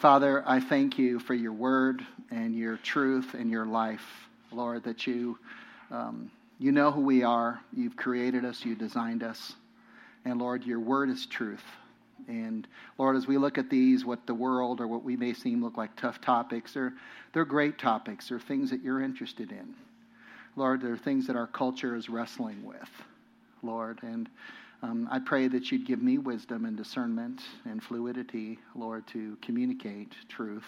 Father, I thank you for your word and your truth and your life, Lord, that you, um, you know who we are. You've created us, you designed us. And Lord, your word is truth. And Lord, as we look at these, what the world or what we may seem look like tough topics, they're, they're great topics. They're things that you're interested in. Lord, they're things that our culture is wrestling with, Lord. And um, I pray that you'd give me wisdom and discernment and fluidity, Lord, to communicate truth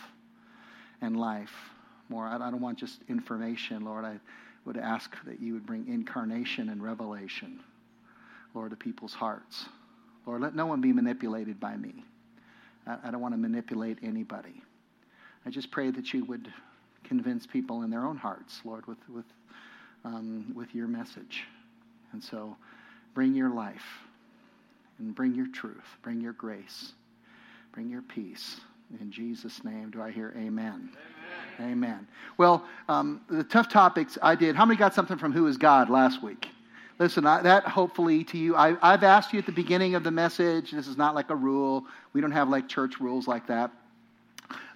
and life more. I, don't want just information, Lord. I would ask that you would bring incarnation and revelation, Lord, to people's hearts. Lord, let no one be manipulated by me. I, I don't want to manipulate anybody. I just pray that you would convince people in their own hearts, Lord, with, with, um, with your message. And so bring your life and bring your truth, bring your grace, bring your peace. In Jesus' name, do I hear amen? Amen. amen. Well, um, the tough topics I did. How many got something from Who is God last week? Listen, I, that hopefully to you, I, I've asked you at the beginning of the message. This is not like a rule. We don't have like church rules like that.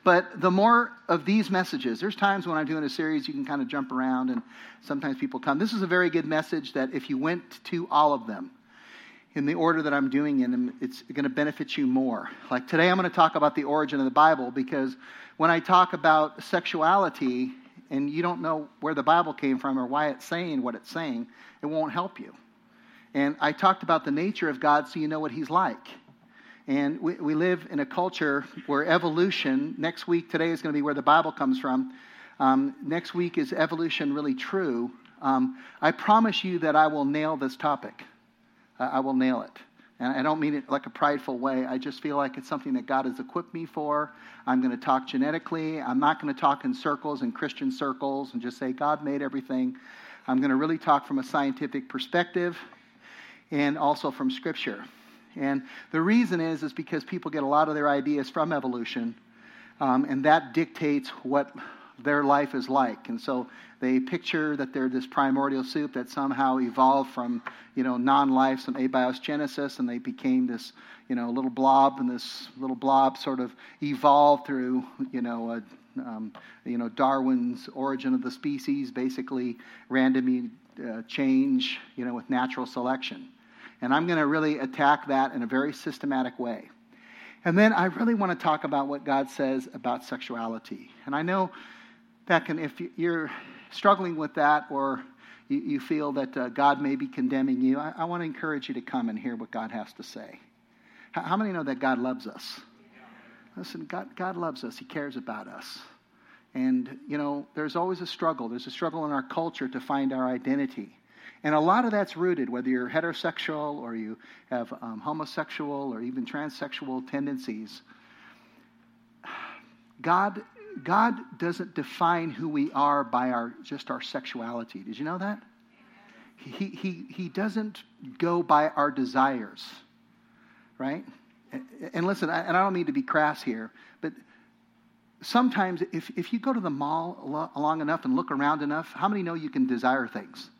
But the more of these messages, there's times when I'm doing a series, you can kind of jump around and sometimes people come. This is a very good message that if you went to all of them in the order that I'm doing in it's going to benefit you more. Like today, I'm going to talk about the origin of the Bible because when I talk about sexuality, and you don't know where the Bible came from or why it's saying what it's saying, it won't help you. And I talked about the nature of God so you know what He's like. And we, we live in a culture where evolution, next week, today is going to be where the Bible comes from. Um, next week is evolution really true? Um, I promise you that I will nail this topic. I, will nail it. And I don't mean it like a prideful way. I just feel like it's something that God has equipped me for. I'm going to talk genetically. I'm not going to talk in circles, in Christian circles, and just say God made everything. I'm going to really talk from a scientific perspective and also from Scripture. And the reason is, is because people get a lot of their ideas from evolution, um, and that dictates what their life is like. And so they picture that they're this primordial soup that somehow evolved from, you know, non-life, some abiogenesis, and they became this, you know, little blob, and this little blob sort of evolved through, you know, a, um, you know, Darwin's origin of the species, basically random uh, change, you know, with natural selection. And I'm going to really attack that in a very systematic way. And then I really want to talk about what God says about sexuality. And I know can, if you're struggling with that or you, feel that uh, God may be condemning you, I, I want to encourage you to come and hear what God has to say. How, how many know that God loves us? Listen, God, God loves us, He cares about us. And, you know, there's always a struggle. There's a struggle in our culture to find our identity. And a lot of that's rooted, whether you're heterosexual or you have um, homosexual or even transsexual tendencies. God God doesn't define who we are by our just our sexuality. Did you know that? He, he, he doesn't go by our desires, right? And listen, and I don't mean to be crass here, but sometimes if, if you go to the mall long enough and look around enough, how many know you can desire things?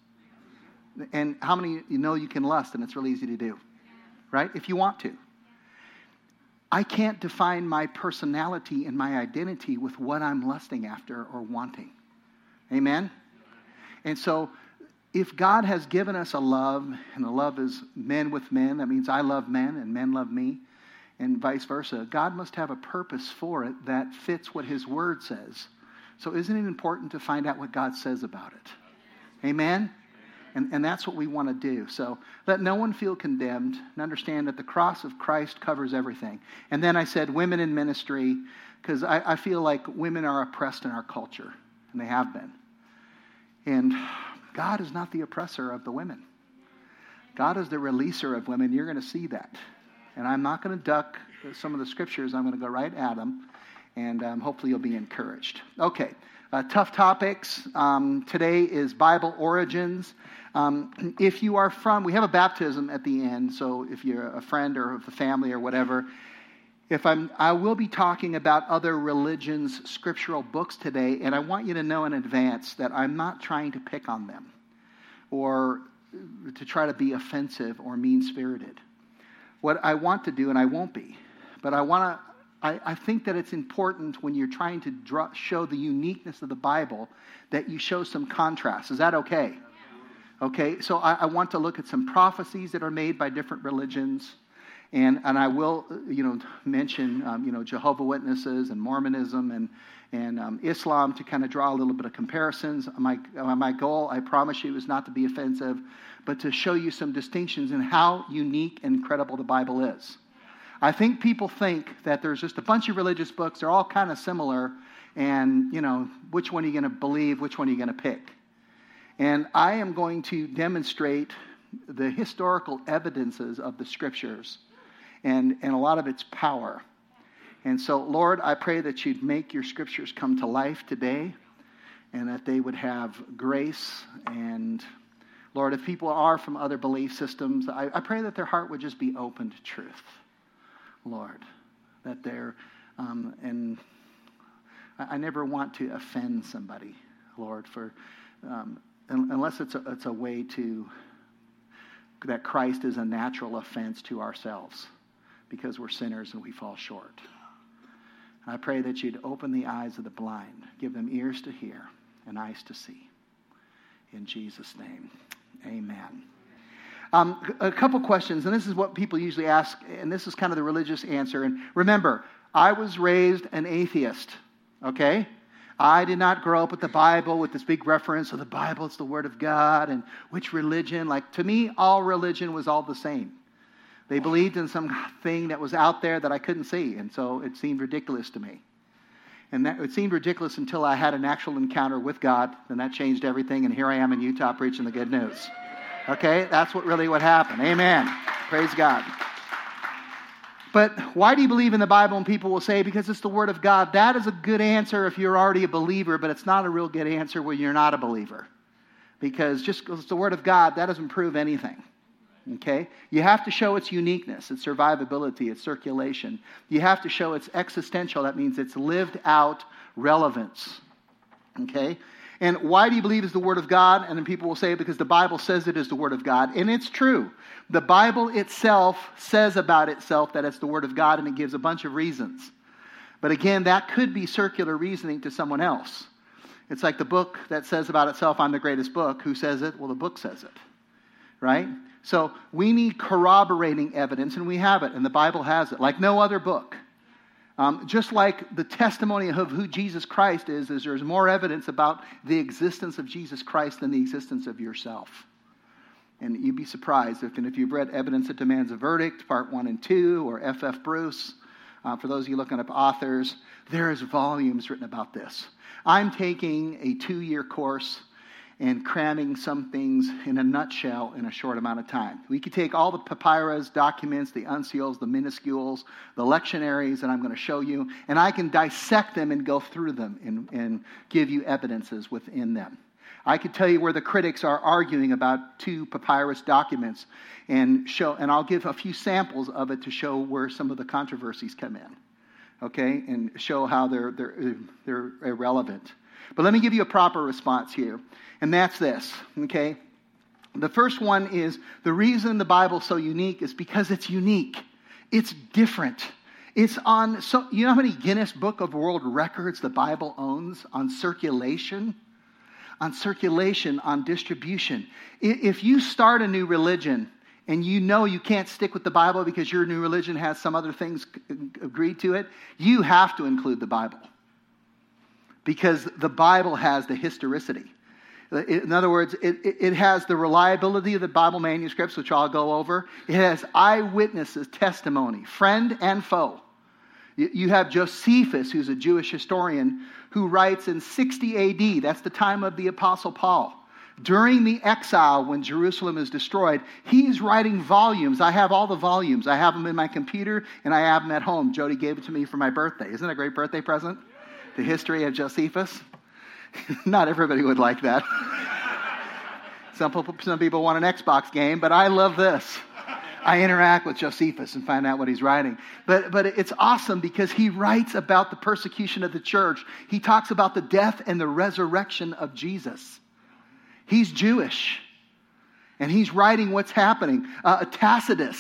And how many you know you can lust, and it's really easy to do, right? If you want to. I can't define my personality and my identity with what I'm lusting after or wanting. Amen? And so, if God has given us a love, and the love is men with men, that means I love men and men love me, and vice versa, God must have a purpose for it that fits what His Word says. So, isn't it important to find out what God says about it? Amen? And, and that's what we want to do. So let no one feel condemned and understand that the cross of Christ covers everything. And then I said women in ministry, because I, I feel like women are oppressed in our culture, and they have been. And God is not the oppressor of the women. God is the releaser of women. You're going to see that. And I'm not going to duck some of the scriptures. I'm going to go right at them. And um, hopefully you'll be encouraged. Okay, uh, tough topics. Um, today is Bible origins. Um, if you are from, we have a baptism at the end, so if you're a friend or of the family or whatever, if I'm, I will be talking about other religions' scriptural books today, and I want you to know in advance that I'm not trying to pick on them or to try to be offensive or mean spirited. What I want to do, and I won't be, but I want to I, think that it's important when you're trying to draw, show the uniqueness of the Bible that you show some contrast. Is that okay? Okay, so I, I want to look at some prophecies that are made by different religions. And, and I will, you know, mention, um, you know, Jehovah Witnesses and Mormonism and, and um, Islam to kind of draw a little bit of comparisons. My, my goal, I promise you, is not to be offensive, but to show you some distinctions in how unique and incredible the Bible is. I think people think that there's just a bunch of religious books, they're all kind of similar, and, you know, which one are you going to believe, which one are you going to pick? And I am going to demonstrate the historical evidences of the scriptures and, and a lot of its power. And so, Lord, I pray that you'd make your scriptures come to life today and that they would have grace. And, Lord, if people are from other belief systems, I, I pray that their heart would just be open to truth, Lord. That they're, um, and I, I, never want to offend somebody, Lord, for, um, unless it's a, it's a way to, that Christ is a natural offense to ourselves because we're sinners and we fall short. I pray that you'd open the eyes of the blind, give them ears to hear and eyes to see. In Jesus' name, amen. Um, a couple questions, and this is what people usually ask, and this is kind of the religious answer. And remember, I was raised an atheist, okay? I did not grow up with the Bible with this big reference of the Bible, it's the Word of God, and which religion. Like, to me, all religion was all the same. They believed in something that was out there that I couldn't see, and so it seemed ridiculous to me. And that, it seemed ridiculous until I had an actual encounter with God, and that changed everything, and here I am in Utah preaching the good news. Okay? That's what really what happened. Amen. Praise God. But why do you believe in the Bible? And people will say, because it's the Word of God. That is a good answer if you're already a believer, but it's not a real good answer when you're not a believer. Because just because it's the Word of God, that doesn't prove anything. Okay? You have to show its uniqueness, its survivability, its circulation. You have to show its existential, that means its lived out relevance. Okay? And why do you believe it's the Word of God? And then people will say, because the Bible says it is the Word of God. And it's true. The Bible itself says about itself that it's the Word of God, and it gives a bunch of reasons. But again, that could be circular reasoning to someone else. It's like the book that says about itself, I'm the greatest book. Who says it? Well, the book says it. Right? So we need corroborating evidence, and we have it, and the Bible has it, like no other book. Um, just like the testimony of who Jesus Christ is, is there's more evidence about the existence of Jesus Christ than the existence of yourself. And you'd be surprised if, and if you've read Evidence That Demands a Verdict, Part 1 and 2, or F.F. F. Bruce, uh, for those of you looking up authors, there is volumes written about this. I'm taking a two year course and cramming some things in a nutshell in a short amount of time. We could take all the papyrus documents, the uncials, the minuscules, the lectionaries that I'm going to show you, and I can dissect them and go through them and, and give you evidences within them. I could tell you where the critics are arguing about two papyrus documents and show, and I'll give a few samples of it to show where some of the controversies come in, okay, and show how they're, they're, they're irrelevant. But let me give you a proper response here, and that's this, okay? The first one is the reason the Bible's so unique is because it's unique. It's different. It's on, so, you know how many Guinness Book of World Records the Bible owns on circulation? On circulation, on distribution. If you start a new religion and you know you can't stick with the Bible because your new religion has some other things agreed to it, you have to include the Bible because the Bible has the historicity. In other words, it, it, has the reliability of the Bible manuscripts, which I'll go over. It has eyewitnesses' testimony, friend and foe. You have Josephus, who's a Jewish historian, who writes in 60 AD, that's the time of the Apostle Paul. During the exile, when Jerusalem is destroyed, he's writing volumes. I have all the volumes. I have them in my computer and I have them at home. Jody gave it to me for my birthday. Isn't that a great birthday present? The history of Josephus. Not everybody would like that. some, people, some people want an Xbox game, but I love this. I interact with Josephus and find out what he's writing. But, but it's awesome because he writes about the persecution of the church. He talks about the death and the resurrection of Jesus. He's Jewish, and he's writing what's happening. Uh, Tacitus,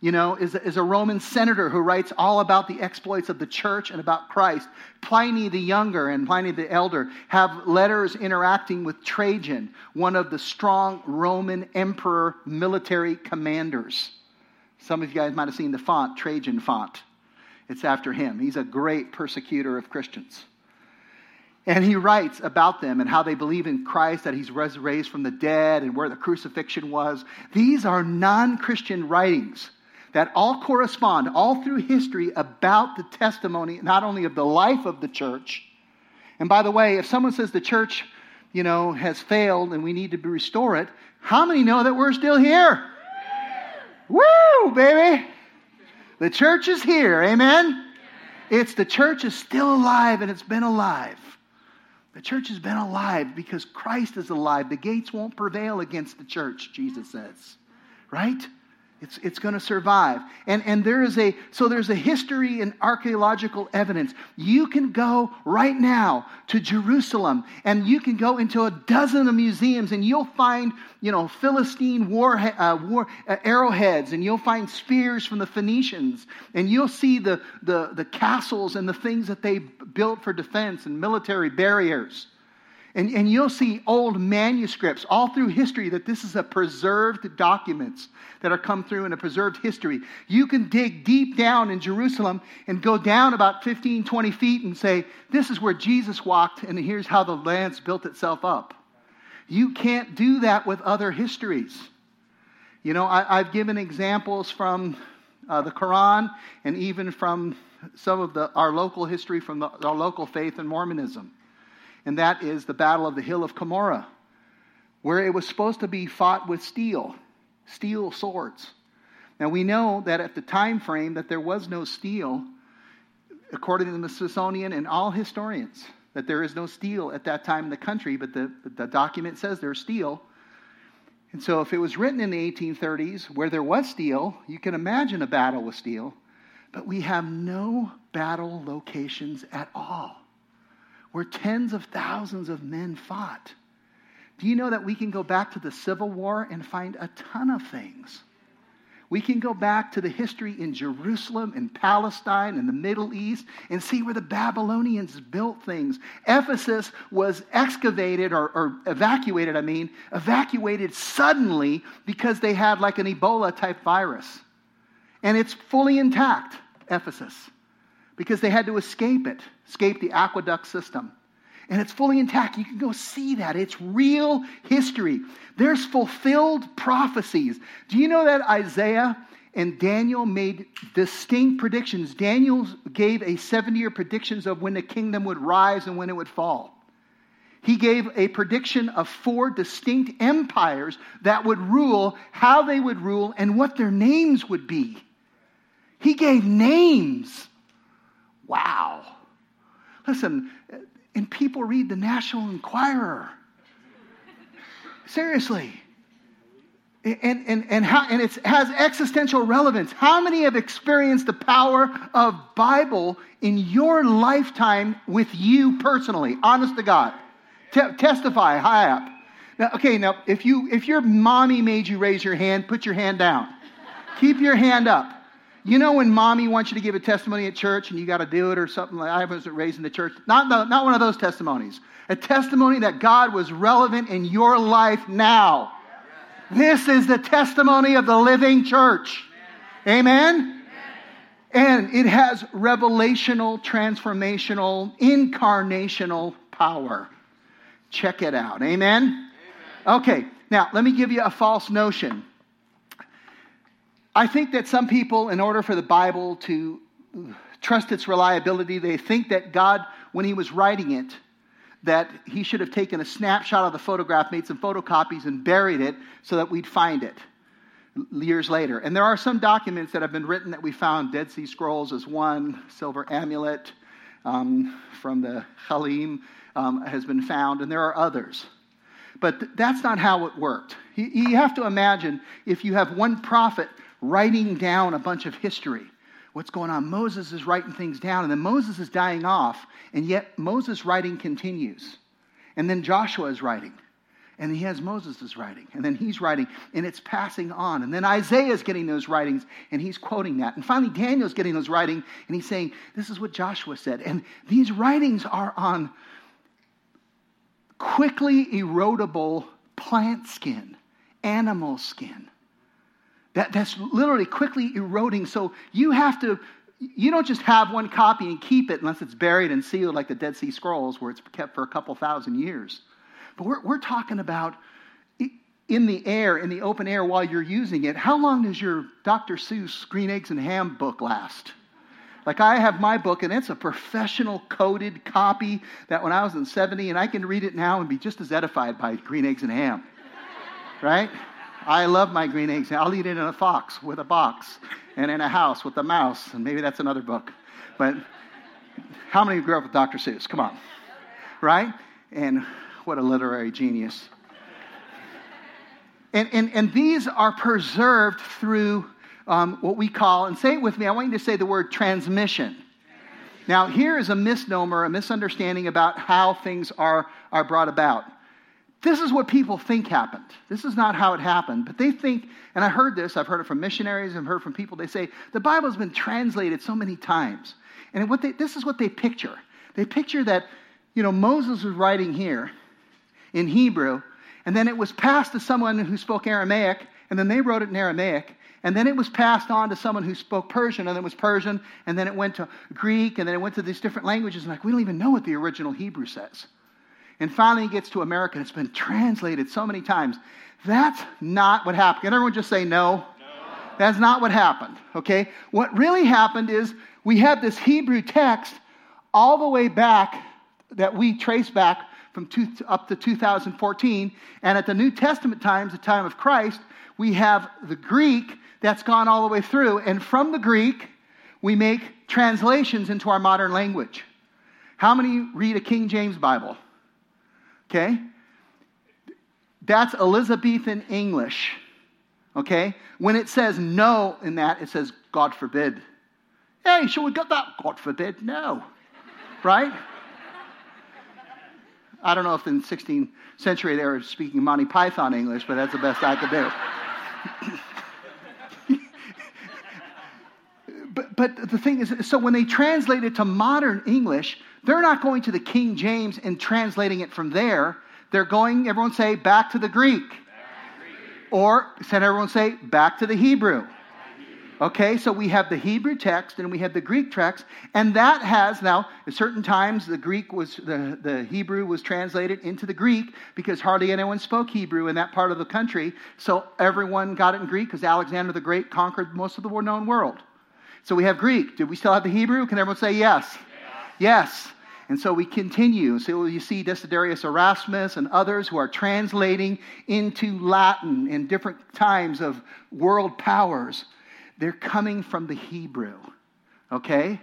you know, is, is a Roman senator who writes all about the exploits of the church and about Christ. Pliny the Younger and Pliny the Elder have letters interacting with Trajan, one of the strong Roman emperor military commanders. Some of you guys might have seen the font, Trajan font. It's after him. He's a great persecutor of Christians. And he writes about them and how they believe in Christ, that he's raised from the dead, and where the crucifixion was. These are non Christian writings that all correspond all through history about the testimony, not only of the life of the church. And by the way, if someone says the church, you know, has failed and we need to restore it, how many know that we're still here? Woo, baby! The church is here, amen? It's the church is still alive and it's been alive. The church has been alive because Christ is alive. The gates won't prevail against the church, Jesus says. Right? It's, it's going to survive. And, and there is a, so there's a history and archaeological evidence. You can go right now to Jerusalem and you can go into a dozen of museums and you'll find, you know, Philistine war, uh, war uh, arrowheads and you'll find spears from the Phoenicians and you'll see the, the, the castles and the things that they built for defense and military barriers. And, and you'll see old manuscripts all through history that this is a preserved documents that are come through in a preserved history. You can dig deep down in Jerusalem and go down about 15, 20 feet and say, This is where Jesus walked, and here's how the land's built itself up. You can't do that with other histories. You know, I, have given examples from uh, the Quran and even from some of the, our local history from the, our local faith and Mormonism and that is the Battle of the Hill of Cumorah, where it was supposed to be fought with steel, steel swords. Now we know that at the time frame that there was no steel, according to the Smithsonian and all historians, that there is no steel at that time in the country, but the, the document says there's steel. And so if it was written in the 1830s where there was steel, you can imagine a battle with steel, but we have no battle locations at all where tens of thousands of men fought. Do you know that we can go back to the Civil War and find a ton of things? We can go back to the history in Jerusalem and Palestine and the Middle East and see where the Babylonians built things. Ephesus was excavated or, or, evacuated, I mean, evacuated suddenly because they had like an Ebola type virus. And it's fully intact, Ephesus because they had to escape it, escape the aqueduct system. And it's fully intact. You can go see that. It's real history. There's fulfilled prophecies. Do you know that Isaiah and Daniel made distinct predictions? Daniel gave a 70 year predictions of when the kingdom would rise and when it would fall. He gave a prediction of four distinct empires that would rule, how they would rule, and what their names would be. He gave names. Wow. Listen, and people read the National Enquirer. Seriously. And, and, and, how, and it has existential relevance. How many have experienced the power of Bible in your lifetime with you personally? Honest to God. Te- testify high up. Now, okay, now if you if your mommy made you raise your hand, put your hand down. Keep your hand up. You know when mommy wants you to give a testimony at church and you got to do it or something like I wasn't raised in the church? Not, not one of those testimonies. A testimony that God was relevant in your life now. This is the testimony of the living church. Amen? And it has revelational, transformational, incarnational power. Check it out. Amen? Okay, now let me give you a false notion. I think that some people, in order for the Bible to trust its reliability, they think that God, when He was writing it, that He should have taken a snapshot of the photograph, made some photocopies, and buried it so that we'd find it years later. And there are some documents that have been written that we found. Dead Sea Scrolls is one, silver amulet um, from the Halim um, has been found, and there are others. But th- that's not how it worked. You, you have to imagine if you have one prophet writing down a bunch of history. What's going on? Moses is writing things down, and then Moses is dying off, and yet Moses' writing continues. And then Joshua is writing. And he has Moses' writing, and then he's writing, and it's passing on. And then Isaiah is getting those writings, and he's quoting that. And finally, Daniel's getting those writings, and he's saying, This is what Joshua said. And these writings are on quickly erodible plant skin, animal skin. That, that's literally quickly eroding. So you have to, you don't just have one copy and keep it unless it's buried and sealed like the Dead Sea Scrolls, where it's kept for a couple thousand years. But we're, we're talking about in the air, in the open air while you're using it. How long does your Dr. Seuss Green Eggs and Ham book last? Like I have my book, and it's a professional coded copy that when I was in 70, and I can read it now and be just as edified by Green Eggs and Ham. right? I love my green eggs. I'll eat it in a fox with a box and in a house with a mouse, and maybe that's another book. But how many grew up with Dr. Seuss? Come on. Right? And what a literary genius. And, and, and these are preserved through um, what we call, and say it with me, I want you to say the word transmission. Now, here is a misnomer, a misunderstanding about how things are, are brought about. This is what people think happened. This is not how it happened. But they think, and I heard this, I've heard it from missionaries, I've heard from people, they say, the Bible's been translated so many times. And what they, this is what they picture. They picture that, you know, Moses was writing here, in Hebrew, and then it was passed to someone who spoke Aramaic, and then they wrote it in Aramaic, and then it was passed on to someone who spoke Persian, and then it was Persian, and then it went to Greek, and then it went to these different languages, and like, we don't even know what the original Hebrew says. And finally it gets to America, and it's been translated so many times. That's not what happened. Can everyone just say no? no? That's not what happened, okay? What really happened is we have this Hebrew text all the way back that we trace back from two, up to 2014. And at the New Testament times, the time of Christ, we have the Greek that's gone all the way through. And from the Greek, we make translations into our modern language. How many read a King James Bible? Okay? That's Elizabethan English. Okay? When it says no in that, it says God forbid. Hey, should we get that? God forbid. No. Right? I don't know if in the 16th century they were speaking Monty Python English, but that's the best I could do. but, but the thing is, so when they translate it to modern English, they're not going to the King James and translating it from there. They're going, everyone say, back to the Greek. Greek. Or, said everyone say, back to the Hebrew. Okay, so we have the Hebrew text and we have the Greek text, and that has now, at certain times, the Greek was, the, the Hebrew was translated into the Greek because hardly anyone spoke Hebrew in that part of the country. So everyone got it in Greek because Alexander the Great conquered most of the known world. So we have Greek. Did we still have the Hebrew? Can everyone say yes? Yeah. Yes. And so we continue. So you see Desiderius Erasmus and others who are translating into Latin in different times of world powers. They're coming from the Hebrew. Okay?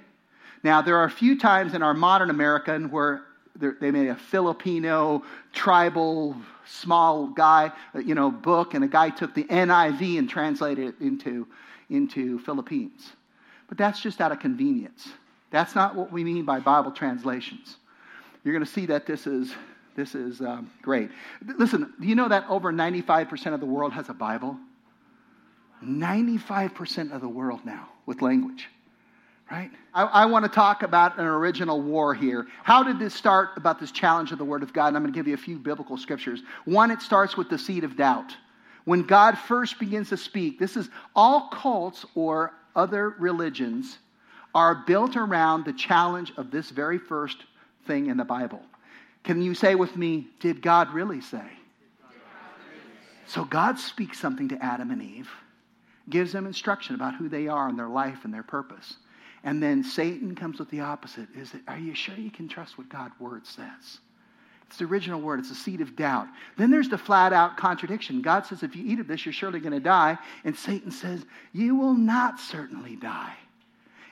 Now, there are a few times in our modern American where they made a Filipino tribal small guy, uh, you know, book, and a guy took the NIV and translated it into, into Philippines. But that's just out of convenience. That's not what we mean by Bible translations. You're going to see that this is, this is um, great. Listen, do you know that over 95% of the world has a Bible? 95% of the world now with language, right? I, I want to talk about an original war here. How did this start about this challenge of the Word of God? And I'm going to give you a few biblical scriptures. One, it starts with the seed of doubt. When God first begins to speak, this is all cults or other religions are built around the challenge of this very first thing in the Bible. Can you say with me, did God really say? So God speaks something to Adam and Eve gives them instruction about who they are and their life and their purpose. And then Satan comes with the opposite. Is it, are you sure you can trust what God's word says? It's the original word. It's a seed of doubt. Then there's the flat out contradiction. God says, if you eat of this, you're surely going to die. And Satan says, you will not certainly die.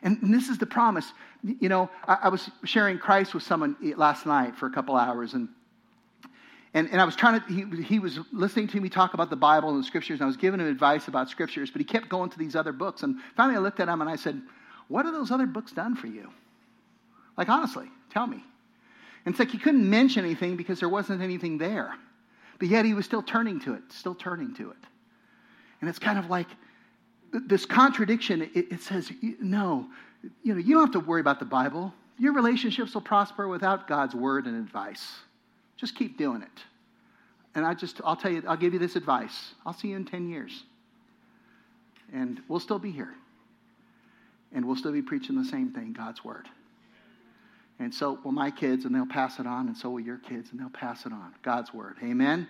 And, and this is the promise. You know, I, I was sharing Christ with someone eh, last night for a couple hours, and and, and I was trying to, he, he was listening to me talk about the Bible and the scriptures, and I was giving him advice about scriptures, but he kept going to these other books. And finally I looked at him and I said, What have those other books done for you? Like, honestly, tell me. And it's like he couldn't mention anything because there wasn't anything there. But yet he was still turning to it, still turning to it. And it's kind of like this contradiction. It, it says, no, you know, you don't have to worry about the Bible. Your relationships will prosper without God's word and advice. Just keep doing it. And I just, I'll tell you, I'll give you this advice. I'll see you in 10 years. And we'll still be here. And we'll still be preaching the same thing God's word. And so will my kids, and they'll pass it on, and so will your kids, and they'll pass it on. God's word. Amen?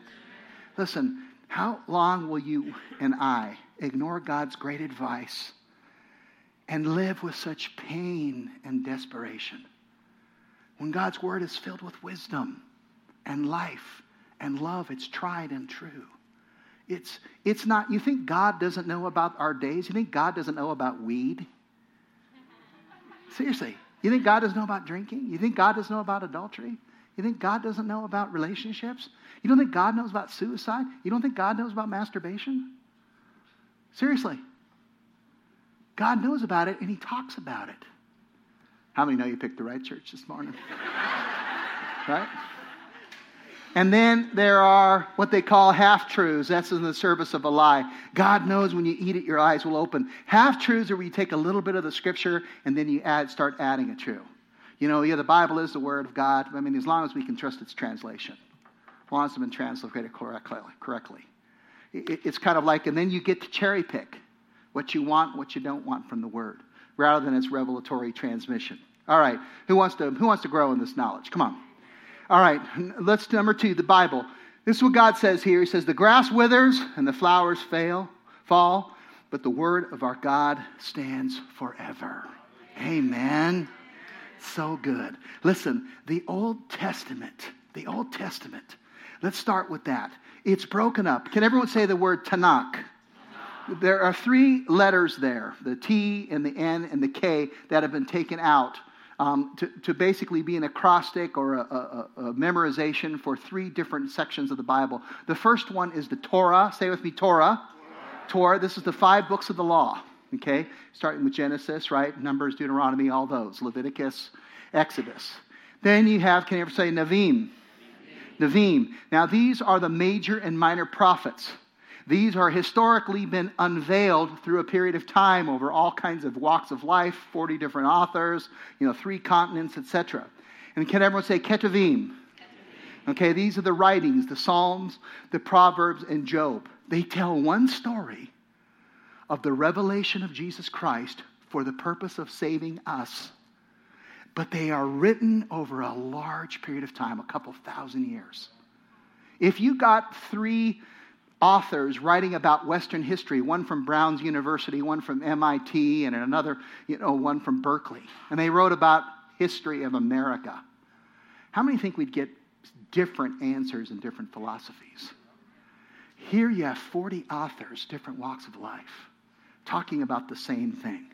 Listen, how long will you and I ignore God's great advice and live with such pain and desperation? When God's word is filled with wisdom and life and love, it's tried and true. It's, it's not, you think God doesn't know about our days? You think God doesn't know about weed? Seriously. You think God doesn't know about drinking? You think God doesn't know about adultery? You think God doesn't know about relationships? You don't think God knows about suicide? You don't think God knows about masturbation? Seriously. God knows about it and He talks about it. How many know you picked the right church this morning? right? And then there are what they call half truths. That's in the service of a lie. God knows when you eat it, your eyes will open. Half truths are where you take a little bit of the scripture and then you add, start adding a true. You know, yeah, the Bible is the Word of God. I mean, as long as we can trust its translation, as long as it's been translated correctly. correctly. It's kind of like, and then you get to cherry pick what you want, what you don't want from the Word, rather than its revelatory transmission. All right, who wants to, who wants to grow in this knowledge? Come on. All right, let's number two, the Bible. This is what God says here. He says, The grass withers and the flowers fail, fall, but the word of our God stands forever. Amen. So good. Listen, the Old Testament, the Old Testament, let's start with that. It's broken up. Can everyone say the word Tanakh? There are three letters there the T and the N and the K that have been taken out um, to, to basically be an acrostic or a, a, a, memorization for three different sections of the Bible. The first one is the Torah. Say with me, Torah. Torah. Torah. This is the five books of the law. Okay, starting with Genesis, right? Numbers, Deuteronomy, all those. Leviticus, Exodus. Then you have, can you ever say Nevi'im? Nevi'im. Now these are the major and minor prophets. These are historically been unveiled through a period of time over all kinds of walks of life, 40 different authors, you know, three continents, etc. And can everyone say Ketuvim? Okay, these are the writings, the Psalms, the Proverbs, and Job. They tell one story of the revelation of Jesus Christ for the purpose of saving us. But they are written over a large period of time, a couple thousand years. If you got three authors writing about Western history, one from Brown's University, one from MIT, and another, you know, one from Berkeley. And they wrote about history of America. How many think we'd get different answers and different philosophies? Here you have 40 authors, different walks of life, talking about the same thing.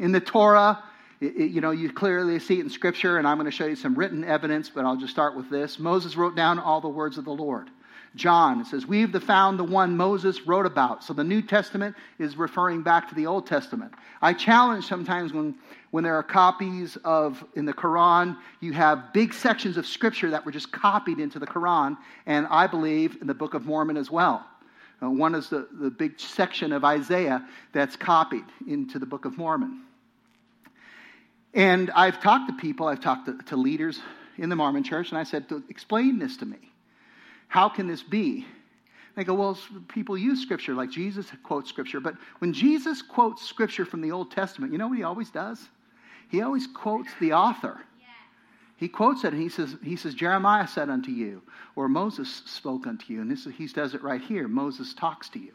In the Torah, it, it, you know, you clearly see it in Scripture, and I'm going to show you some written evidence, but I'll just start with this. Moses wrote down all the words of the Lord. John. It says, We've found the one Moses wrote about. So the New Testament is referring back to the Old Testament. I challenge sometimes when, when there are copies of, in the Quran, you have big sections of Scripture that were just copied into the Quran, and I believe in the Book of Mormon as well. Uh, one is the, the big section of Isaiah that's copied into the Book of Mormon. And I've talked to people, I've talked to, to leaders in the Mormon church, and I said, Explain this to me. How can this be? They go, well, people use scripture like Jesus quotes scripture. But when Jesus quotes scripture from the Old Testament, you know what he always does? He always quotes the author. He quotes it and he says, he says, Jeremiah said unto you, or Moses spoke unto you. And this, he does it right here. Moses talks to you.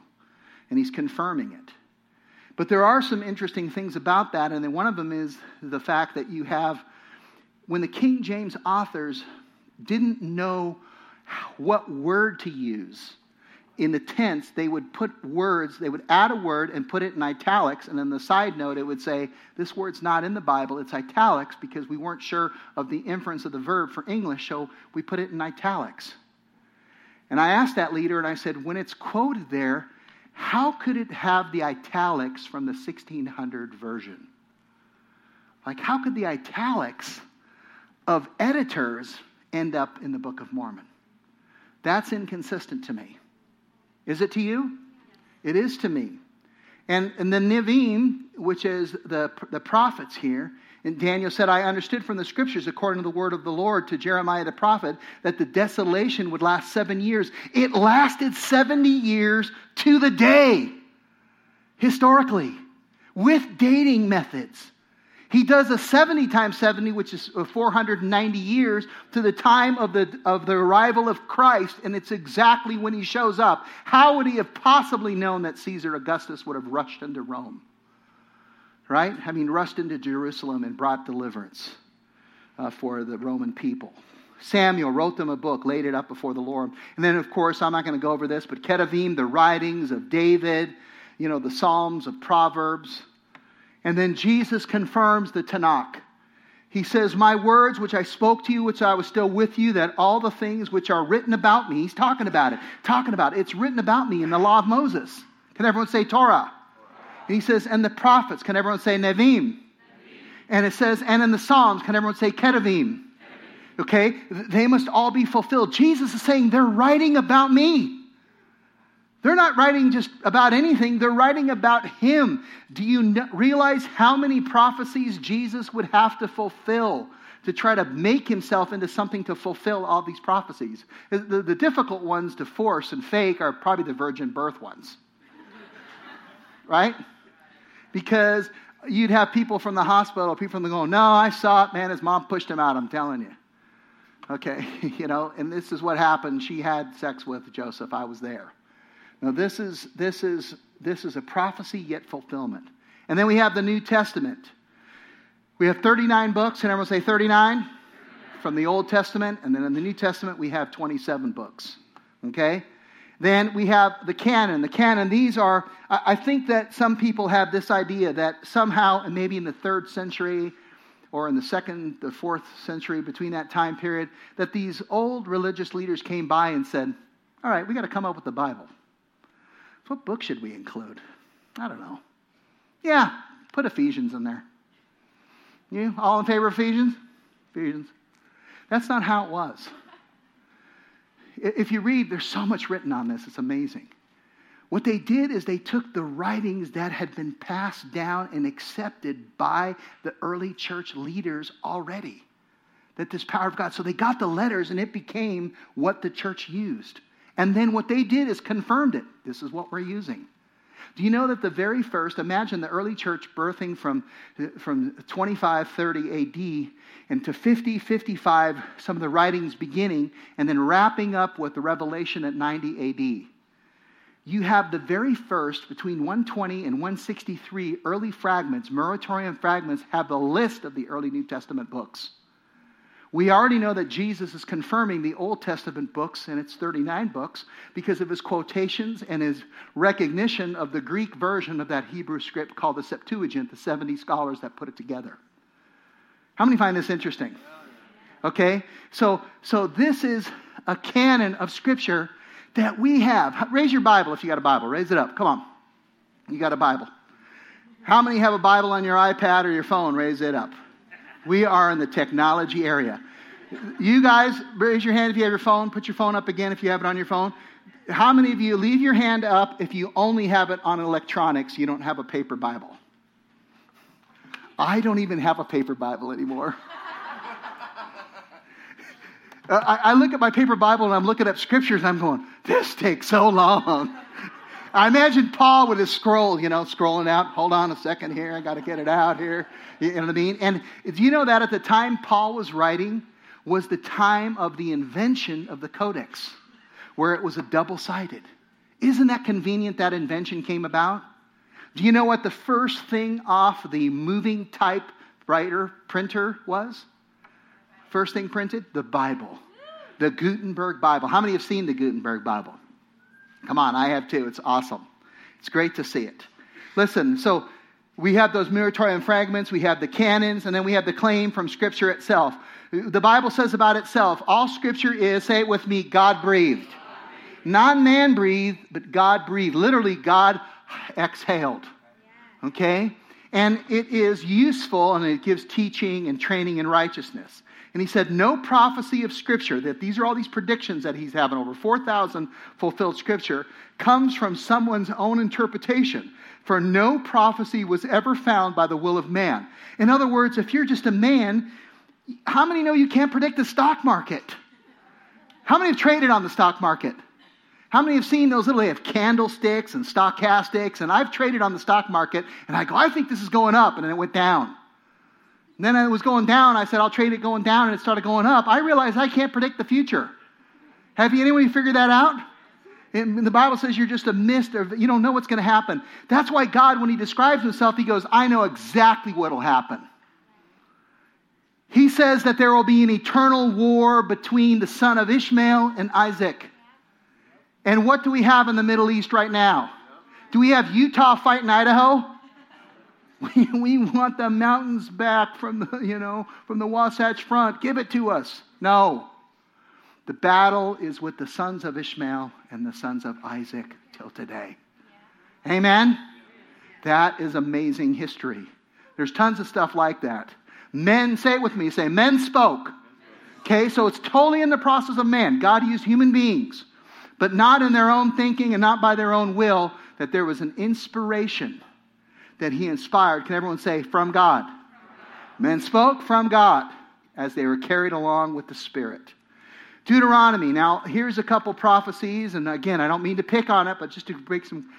And he's confirming it. But there are some interesting things about that. And then one of them is the fact that you have, when the King James authors didn't know what word to use. In the tense, they would put words, they would add a word and put it in italics, and then the side note, it would say, This word's not in the Bible, it's italics because we weren't sure of the inference of the verb for English, so we put it in italics. And I asked that leader, and I said, When it's quoted there, how could it have the italics from the 1600 version? Like, how could the italics of editors end up in the Book of Mormon? That's inconsistent to me. Is it to you? It is to me. And, and the Nevi'im, which is the, the prophets here, and Daniel said, I understood from the scriptures, according to the word of the Lord to Jeremiah the prophet, that the desolation would last seven years. It lasted 70 years to the day, historically, with dating methods. He does a 70 times 70, which is 490 years, to the time of the, of the arrival of Christ, and it's exactly when he shows up. How would he have possibly known that Caesar Augustus would have rushed into Rome? Right? I mean, rushed into Jerusalem and brought deliverance uh, for the Roman people. Samuel wrote them a book, laid it up before the Lord. And then, of course, I'm not going to go over this, but Ketuvim, the writings of David, you know, the Psalms of Proverbs. And then Jesus confirms the Tanakh. He says, My words which I spoke to you, which I was still with you, that all the things which are written about me, he's talking about it, talking about it. It's written about me in the law of Moses. Can everyone say Torah? And he says, and the prophets. Can everyone say Nevi'im? And it says, and in the Psalms, can everyone say Ketuvim? Okay? They must all be fulfilled. Jesus is saying, they're writing about me. They're not writing just about anything, they're writing about Him. Do you realize how many prophecies Jesus would have to fulfill to try to make Himself into something to fulfill all these prophecies? The, the difficult ones to force and fake are probably the virgin birth ones. right? Because you'd have people from the hospital, people from the going, No, I saw it, man. His mom pushed him out, I'm telling you. Okay, you know, and this is what happened. She had sex with Joseph. I was there. Now, this is, this is, this is a prophecy yet fulfillment. And then we have the New Testament. We have 39 books, and everyone say 39 from the Old Testament, and then in the New Testament we have 27 books. Okay? Then we have the canon. The canon, these are, I think that some people have this idea that somehow, and maybe in the third century or in the second, the fourth century, between that time period, that these old religious leaders came by and said, All right, we got to come up with the Bible. What book should we include? I don't know. Yeah, put Ephesians in there. You all in favor of Ephesians? Ephesians. That's not how it was. If you read, there's so much written on this, it's amazing. What they did is they took the writings that had been passed down and accepted by the early church leaders already. That this power of God. So they got the letters and it became what the church used. And then what they did is confirmed it. This is what we're using. Do you know that the very first, imagine the early church birthing from, from 25, 30 AD into 50, 55, some of the writings beginning, and then wrapping up with the revelation at 90 AD. You have the very first, between 120 and 163 early fragments, Muratorian fragments, have the list of the early New Testament books. We already know that Jesus is confirming the Old Testament books, and it's 39 books, because of his quotations and his recognition of the Greek version of that Hebrew script called the Septuagint, the 70 scholars that put it together. How many find this interesting? Okay, so, so this is a canon of Scripture that we have. Raise your Bible if you got a Bible. Raise it up. Come on. You got a Bible. How many have a Bible on your iPad or your phone? Raise it up. We are in the technology area. You guys, raise your hand if you have your phone. Put your phone up again if you have it on your phone. How many of you leave your hand up if you only have it on electronics, you don't have a paper Bible? I don't even have a paper Bible anymore. Uh, I, I, look at my paper Bible and I'm looking up scriptures and I'm going, this takes so long. I imagine Paul with his scroll, you know, scrolling out. Hold on a second here. I got to get it out here. You know what I mean? And do you know that at the time Paul was writing was the time of the invention of the codex, where it was a double sided. Isn't that convenient that invention came about? Do you know what the first thing off the moving typewriter printer was? First thing printed? The Bible. The Gutenberg Bible. How many have seen the Gutenberg Bible? Come on, I have too. It's awesome. It's great to see it. Listen, so we have those Muratorian fragments, we have the canons, and then we have the claim from Scripture itself. The Bible says about itself all Scripture is, say it with me, God breathed. Not man breathed, but God breathed. Literally, God exhaled. Okay? and it is useful and it gives teaching and training in righteousness. And he said, No prophecy of Scripture, that these are all these predictions that he's having, over 4,000 fulfilled Scripture, comes from someone's own interpretation. For no prophecy was ever found by the will of man. In other words, if you're just a man, how many know you can't predict the stock market? How many have traded on the stock market? How many have seen those little, they have candlesticks and stochastics, and I've traded on the stock market, and I go, I think this is going up, and then it went down. And then it was going down. I said, I'll trade it going down, and it started going up. I realized I can't predict the future. Have you anyone figured that out? And the Bible says you're just a mist, or you don't know what's going to happen. That's why God, when He describes Himself, He goes, I know exactly what will happen. He says that there will be an eternal war between the son of Ishmael and Isaac. And what do we have in the Middle East right now? Do we have Utah fighting Idaho? We, we want the mountains back from the, you know, from the Wasatch Front. Give it to us. No. The battle is with the sons of Ishmael and the sons of Isaac till today. Yeah. Amen? That is amazing history. There's tons of stuff like that. Men, say it with me, say, men spoke. Okay, so it's totally in the process of man. God used human beings but not in their own thinking and not by their own will, that there was an inspiration that he inspired. Can everyone say, from God? Men spoke from God as they were carried along with the Spirit. Deuteronomy. Now, here's a couple prophecies, and again, I don't mean to pick on it, but just to break some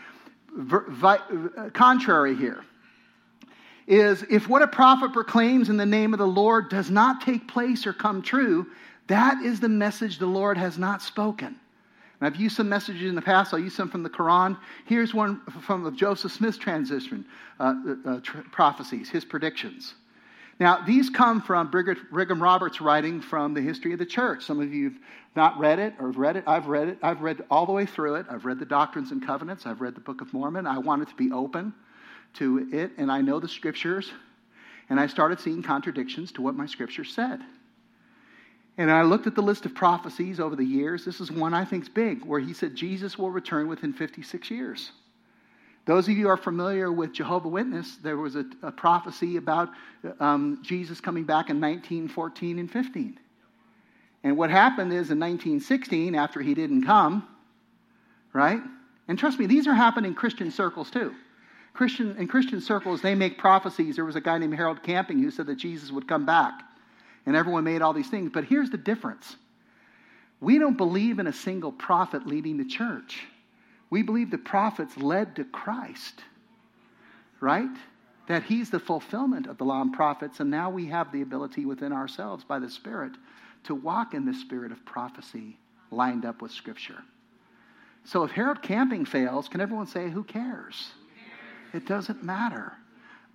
contrary here. Is if what a prophet proclaims in the name of the Lord does not take place or come true, that is the message the Lord has not spoken. And I've used some messages in the past. I'll use some from the Quran. Here's one from Joseph Smith's transition uh, uh, uh prophecies, his predictions. Now, these come from Brigham Roberts' writing from the history of the church. Some of you have not read it or have read it. I've read it. I've read all the way through it. I've read the Doctrines and Covenants. I've read the Book of Mormon. I wanted to be open to it, and I know the scriptures. And I started seeing contradictions to what my scripture said. And I looked at the list of prophecies over the years. This is one I think is big, where he said Jesus will return within 56 years. Those of you are familiar with Jehovah Witness, there was a, a prophecy about um, Jesus coming back in 1914 and 15. And what happened is in 1916, after he didn't come, right? And trust me, these are happening in Christian circles too. Christian, in Christian circles, they make prophecies. There was a guy named Harold Camping who said that Jesus would come back and everyone made all these things. But here's the difference we don't believe in a single prophet leading the church, we believe the prophets led to Christ, right? That he's the fulfillment of the law and prophets, and now we have the ability within ourselves by the Spirit to walk in the spirit of prophecy lined up with Scripture. So if Harold Camping fails, can everyone say, Who cares? It doesn't matter.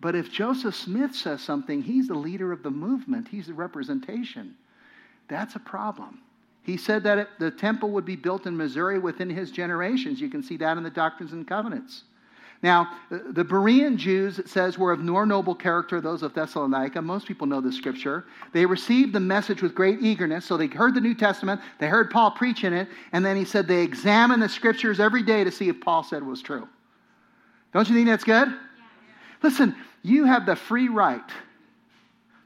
But if Joseph Smith says something, he's the leader of the movement, he's the representation. That's a problem. He said that the temple would be built in Missouri within his generations. You can see that in the Doctrines and Covenants. Now, uh, the Berean Jews, it says, were of more noble character, those of Thessalonica. Most people know the scripture. They received the message with great eagerness. So they heard the New Testament, they heard Paul preach in it, and then he said they examined the scriptures every day to see if Paul said was true. Don't you think that's good? Listen, you have the free right,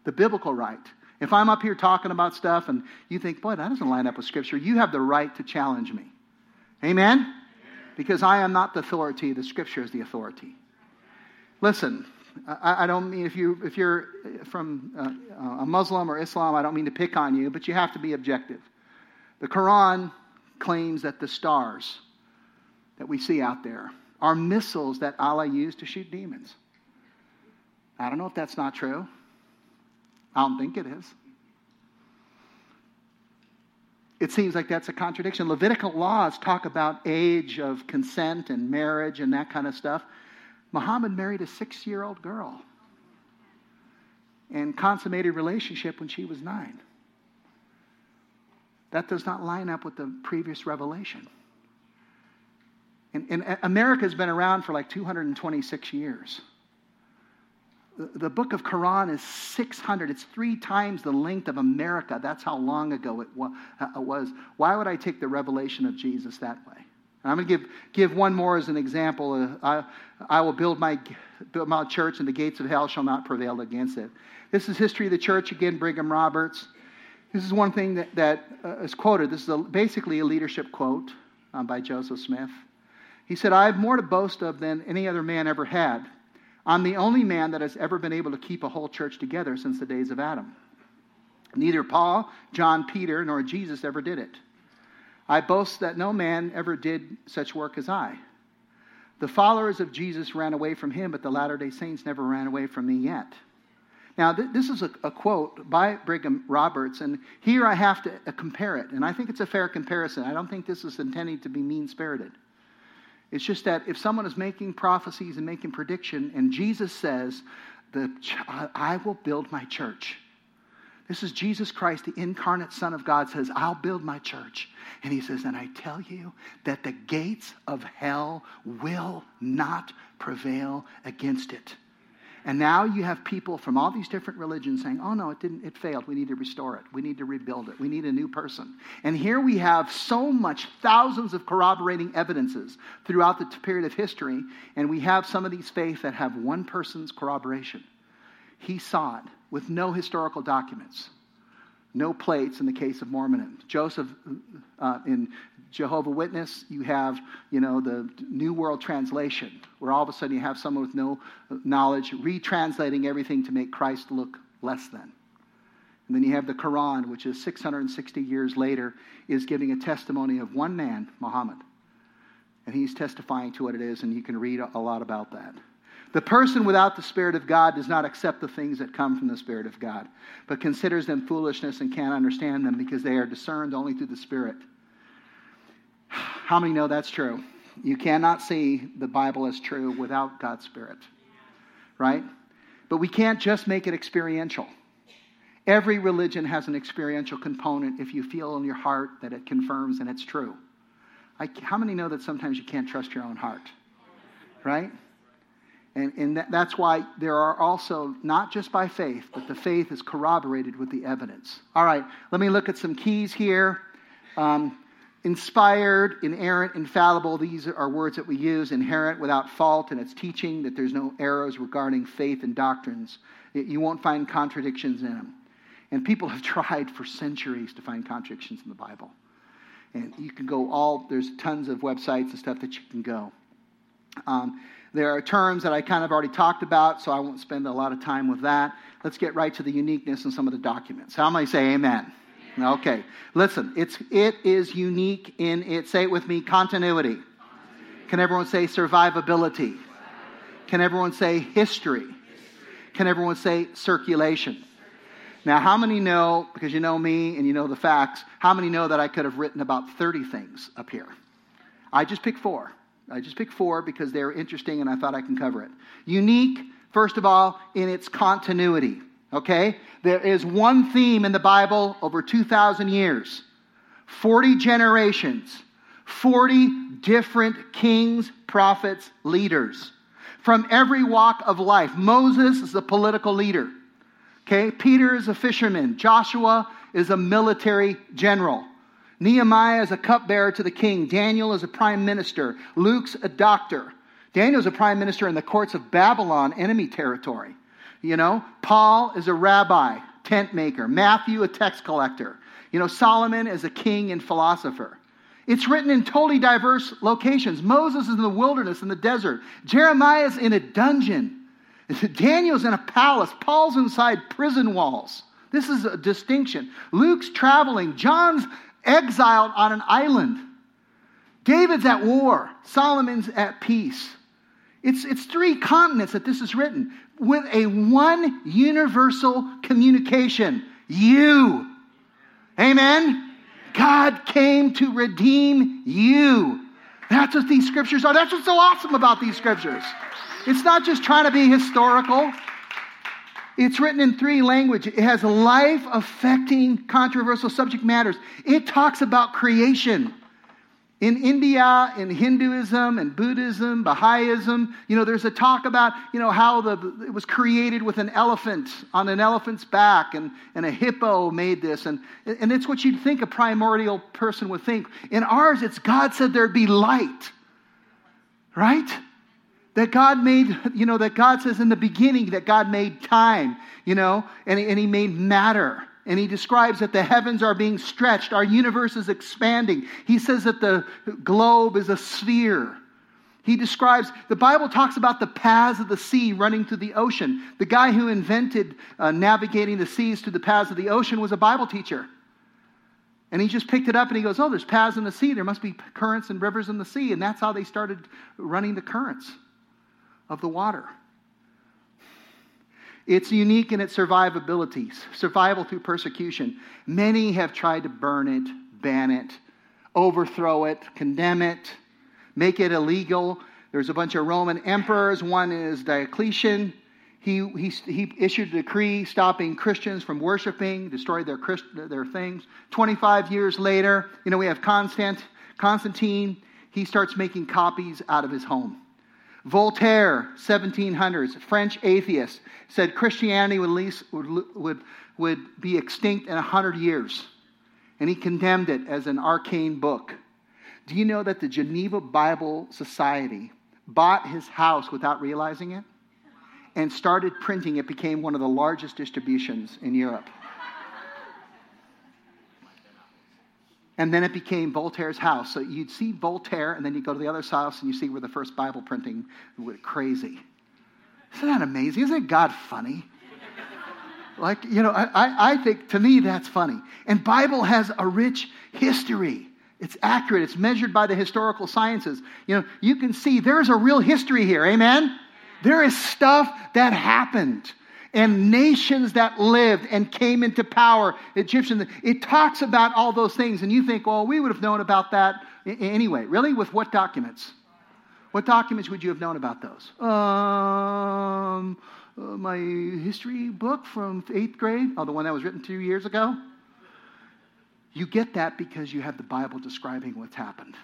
the biblical right. If I'm up here talking about stuff and you think, boy, that doesn't line up with Scripture, you have the right to challenge me. Amen? Because I am not the authority, the Scripture is the authority. Listen, I, I don't mean if, you, if you're from uh, a Muslim or Islam, I don't mean to pick on you, but you have to be objective. The Quran claims that the stars that we see out there are missiles that Allah used to shoot demons. I don't know if that's not true. I don't think it is. It seems like that's a contradiction. Levitical laws talk about age of consent and marriage and that kind of stuff. Muhammad married a six year old girl and consummated relationship when she was nine. That does not line up with the previous revelation. And, and America has been around for like 226 years the book of Quran is 600. It's three times the length of America. That's how long ago it uh, was. Why would I take the revelation of Jesus that way? And I'm going to give, give one more as an example. Uh, I, I will build my, build my church, and the gates of hell shall not prevail against it. This is history of the church, again, Brigham Roberts. This is one thing that, that uh, is quoted. This is a, basically a leadership quote um, by Joseph Smith. He said, I have more to boast of than any other man ever had. I'm the only man that has ever been able to keep a whole church together since the days of Adam. Neither Paul, John, Peter, nor Jesus ever did it. I boast that no man ever did such work as I. The followers of Jesus ran away from him, but the Latter day Saints never ran away from me yet. Now, th- this is a, a, quote by Brigham Roberts, and here I have to uh, compare it. And I think it's a fair comparison. I don't think this is intended to be mean spirited. It's just that if someone is making prophecies and making prediction, and Jesus says, the I will build my church. This is Jesus Christ, the incarnate Son of God, says, I'll build my church. And he says, And I tell you that the gates of hell will not prevail against it. And now you have people from all these different religions saying, oh no, it didn't, it failed. We need to restore it. We need to rebuild it. We need a new person. And here we have so much, thousands of corroborating evidences throughout the period of history. And we have some of these faiths that have one person's corroboration. He saw it with no historical documents, no plates in the case of Mormonism. Joseph uh, in Jehovah Witness, you have, you know, the New World Translation, where all of a sudden you have someone with no knowledge retranslating everything to make Christ look less than. And then you have the Quran, which is 660 years later, is giving a testimony of one man, Muhammad. And he's testifying to what it is, and you can read a lot about that. The person without the Spirit of God does not accept the things that come from the Spirit of God, but considers them foolishness and can't understand them because they are discerned only through the Spirit. How many know that's true? You cannot see the Bible as true without God's Spirit, right? But we can't just make it experiential. Every religion has an experiential component if you feel in your heart that it confirms and it's true. I, how many know that sometimes you can't trust your own heart? Right? And, and that, that's why there are also, not just by faith, but the faith is corroborated with the evidence. All right, let me look at some keys here. Um, inspired, inerrant, infallible, these are words that we use. Inherent, without fault, and it's teaching that there's no errors regarding faith and doctrines. You won't find contradictions in them. And people have tried for centuries to find contradictions in the Bible. And you can go all, there's tons of websites and stuff that you can go. Um, there are terms that I kind of already talked about, so I won't spend a lot of time with that. Let's get right to the uniqueness in some of the documents. How many say amen? Okay. Listen, it's, it is unique in it. Say it with me continuity. Can everyone say survivability? Can everyone say history? Can everyone say circulation? Now, how many know, because you know me and you know the facts, how many know that I could have written about 30 things up here? I just picked four. I just picked four because they're interesting and I thought I can cover it. Unique, first of all, in its continuity. Okay? There is one theme in the Bible over 2,000 years 40 generations, 40 different kings, prophets, leaders from every walk of life. Moses is a political leader. Okay? Peter is a fisherman. Joshua is a military general. Nehemiah is a cupbearer to the king. Daniel is a prime minister. Luke's a doctor. Daniel's a prime minister in the courts of Babylon, enemy territory. You know, Paul is a rabbi, tent maker. Matthew, a tax collector. You know, Solomon is a king and philosopher. It's written in totally diverse locations. Moses is in the wilderness, in the desert. Jeremiah is in a dungeon. Daniel's in a palace. Paul's inside prison walls. This is a distinction. Luke's traveling. John's exiled on an island. David's at war. Solomon's at peace. It's, it's three continents that this is written with a one universal communication you. Amen? God came to redeem you. That's what these scriptures are. That's what's so awesome about these scriptures. It's not just trying to be historical. It's written in three languages. It has life affecting controversial subject matters. It talks about creation. In India, in Hinduism and Buddhism, Baha'ism, you know, there's a talk about, you know, how the, it was created with an elephant on an elephant's back and, and a hippo made this. And, and it's what you'd think a primordial person would think. In ours, it's God said there'd be light, right? That God made, you know, that God says in the beginning that God made time, you know, and, and He made matter and he describes that the heavens are being stretched, our universe is expanding. He says that the globe is a sphere. He describes, the Bible talks about the paths of the sea running through the ocean. The guy who invented uh, navigating the seas through the paths of the ocean was a Bible teacher. And he just picked it up and he goes, Oh, there's paths in the sea. There must be currents and rivers in the sea. And that's how they started running the currents of the water. It's unique in its survivability, survival through persecution. Many have tried to burn it, ban it, overthrow it, condemn it, make it illegal. There's a bunch of Roman emperors. One is Diocletian. He, he, he issued a decree stopping Christians from worshiping, destroyed their, Christ, their things. 25 years later, you know, we have Constant, Constantine. He starts making copies out of his home. Voltaire, 1700s, French atheist, said Christianity would, least, would, would, would be extinct in 100 years. And he condemned it as an arcane book. Do you know that the Geneva Bible Society bought his house without realizing it and started printing? It became one of the largest distributions in Europe. And then it became Voltaire's house. So you'd see Voltaire, and then you go to the other house and you see where the first Bible printing went crazy. Isn't that amazing? Isn't God funny? like, you know, I, I think to me that's funny. And Bible has a rich history. It's accurate. It's measured by the historical sciences. You know, you can see there's a real history here. Amen? There is stuff that happened and nations that lived and came into power, Egyptians. It talks about all those things, and you think, well, we would have known about that anyway. Really? With what documents? What documents would you have known about those? Um, uh, my history book from eighth grade, oh, the one that was written two years ago. You get that because you have the Bible describing what's happened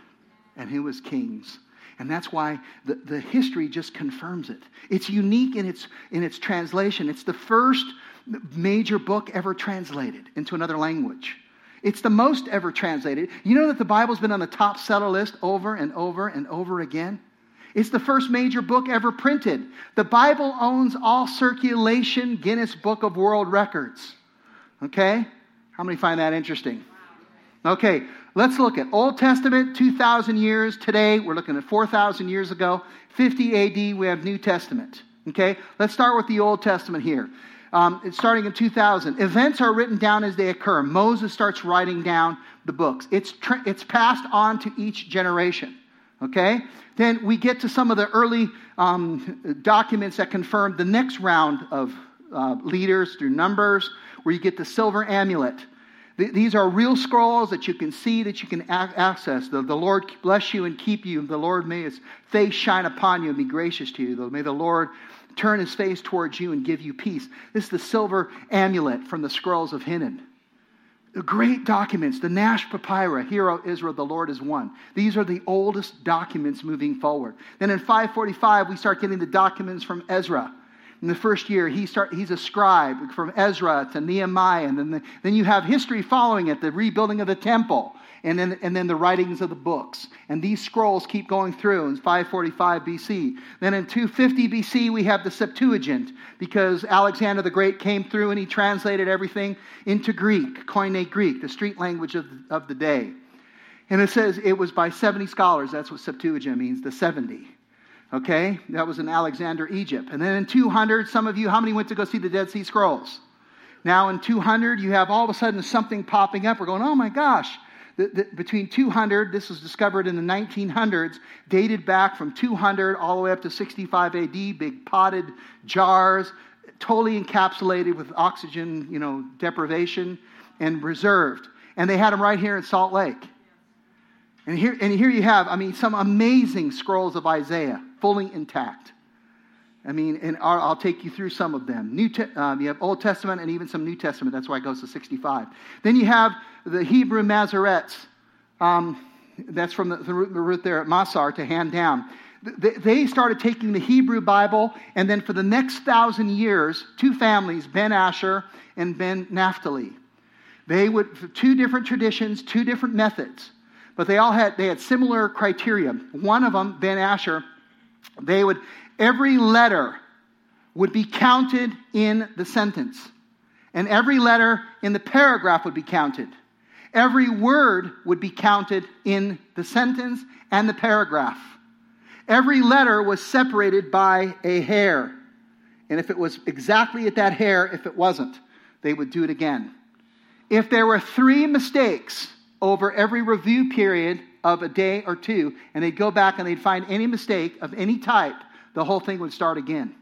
and who was kings and that's why the, the history just confirms it. It's unique in its, in its translation. It's the first major book ever translated into another language. It's the most ever translated. You know that the Bible's been on the top seller list over and over and over again? It's the first major book ever printed. The Bible owns all circulation Guinness Book of World Records. Okay? How many find that interesting? Okay, let's look at Old Testament, 2,000 years. Today, we're looking at 4,000 years ago. 50 AD, we have New Testament. Okay, let's start with the Old Testament here. Um, it's starting in 2000. Events are written down as they occur. Moses starts writing down the books. It's, it's passed on to each generation. Okay? Then we get to some of the early um, documents that confirm the next round of uh, leaders through Numbers, where you get the silver amulet. These are real scrolls that you can see, that you can access. The, the Lord bless you and keep you. The Lord may his face shine upon you and be gracious to you. May the Lord turn his face towards you and give you peace. This is the silver amulet from the scrolls of Hinnom. The great documents, the Nash Papyrus, Hero Israel, the Lord is one. These are the oldest documents moving forward. Then in 545, we start getting the documents from Ezra. In the first year, he start, he's a scribe from Ezra to Nehemiah. And then, the, then you have history following it, the rebuilding of the temple, and then, and then the writings of the books. And these scrolls keep going through in 545 BC. Then in 250 BC, we have the Septuagint, because Alexander the Great came through and he translated everything into Greek, Koine Greek, the street language of, of the day. And it says it was by 70 scholars. That's what Septuagint means, the 70. Okay, that was in Alexander, Egypt. And then in 200, some of you, how many went to go see the Dead Sea Scrolls? Now in 200, you have all of a sudden something popping up. We're going, oh my gosh. The, the, between 200, this was discovered in the 1900s, dated back from 200 all the way up to 65 AD, big potted jars, totally encapsulated with oxygen, you know, deprivation and reserved. And they had them right here in Salt Lake. And here, and here you have, I mean, some amazing scrolls of Isaiah, fully intact. I mean, and I'll, take you through some of them. New te- um, you have Old Testament and even some New Testament. That's why it goes to 65. Then you have the Hebrew Masoretes. Um, that's from the, the root there at Masar to hand down. They started taking the Hebrew Bible, and then for the next thousand years, two families, Ben Asher and Ben Naphtali, they would two different traditions, two different methods, but they all had they had similar criteria. One of them, Ben Asher, they would every letter would be counted in the sentence, and every letter in the paragraph would be counted. Every word would be counted in the sentence and the paragraph. Every letter was separated by a hair. And if it was exactly at that hair, if it wasn't, they would do it again. If there were three mistakes over every review period of a day or two, and they'd go back and they'd find any mistake of any type, the whole thing would start again.